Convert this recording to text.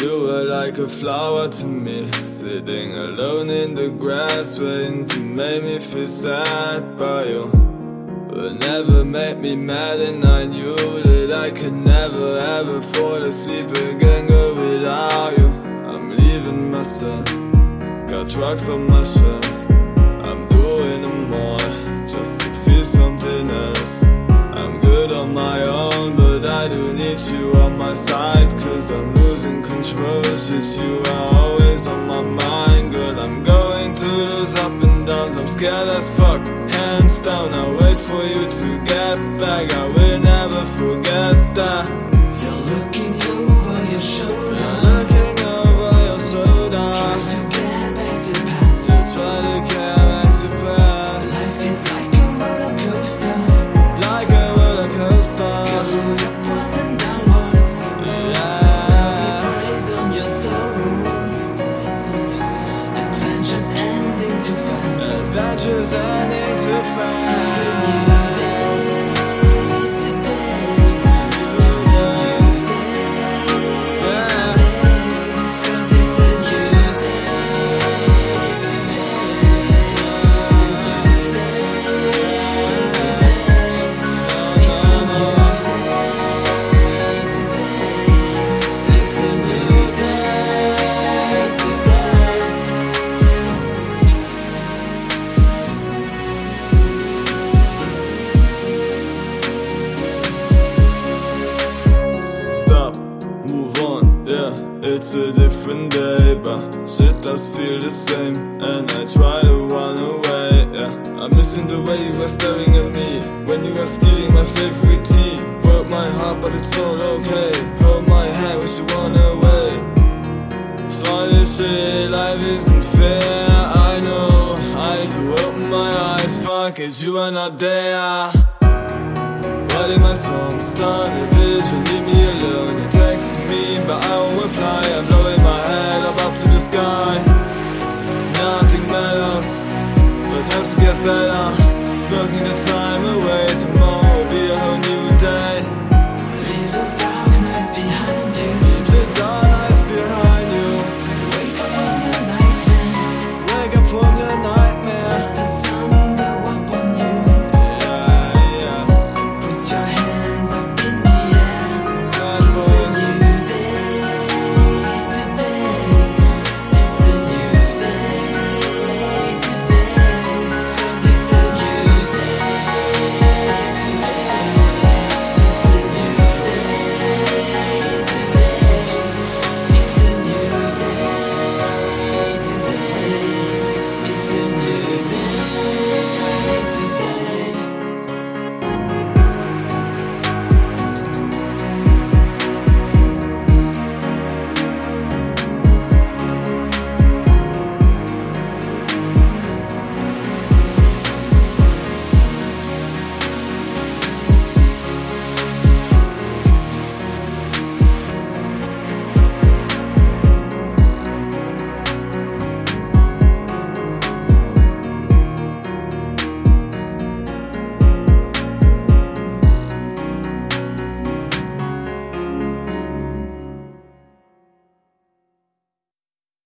You were like a flower to me, sitting alone in the grass, waiting to make me feel sad by you. But never made me mad, and I knew that I could never ever fall asleep again, without you. I'm leaving myself, got drugs on my shelf. I'm doing them all just to feel something else. I'm good on my own, but I do need you on my side. Cause I'm losing control. It's just you are always on my mind. Girl, I'm going through those up and downs. I'm scared as fuck, hands down. I wait for you to get back. I fast. Adventures ending too fast. It's a different day, but shit does feel the same. And I try to run away, yeah. I'm missing the way you were staring at me when you were stealing my favorite tea. Broke my heart, but it's all okay. Hold my hand, wish you run away. Funny shit, life isn't fair. I know, I do open my eyes. Fuck it, you are not there. Writing my songs, starting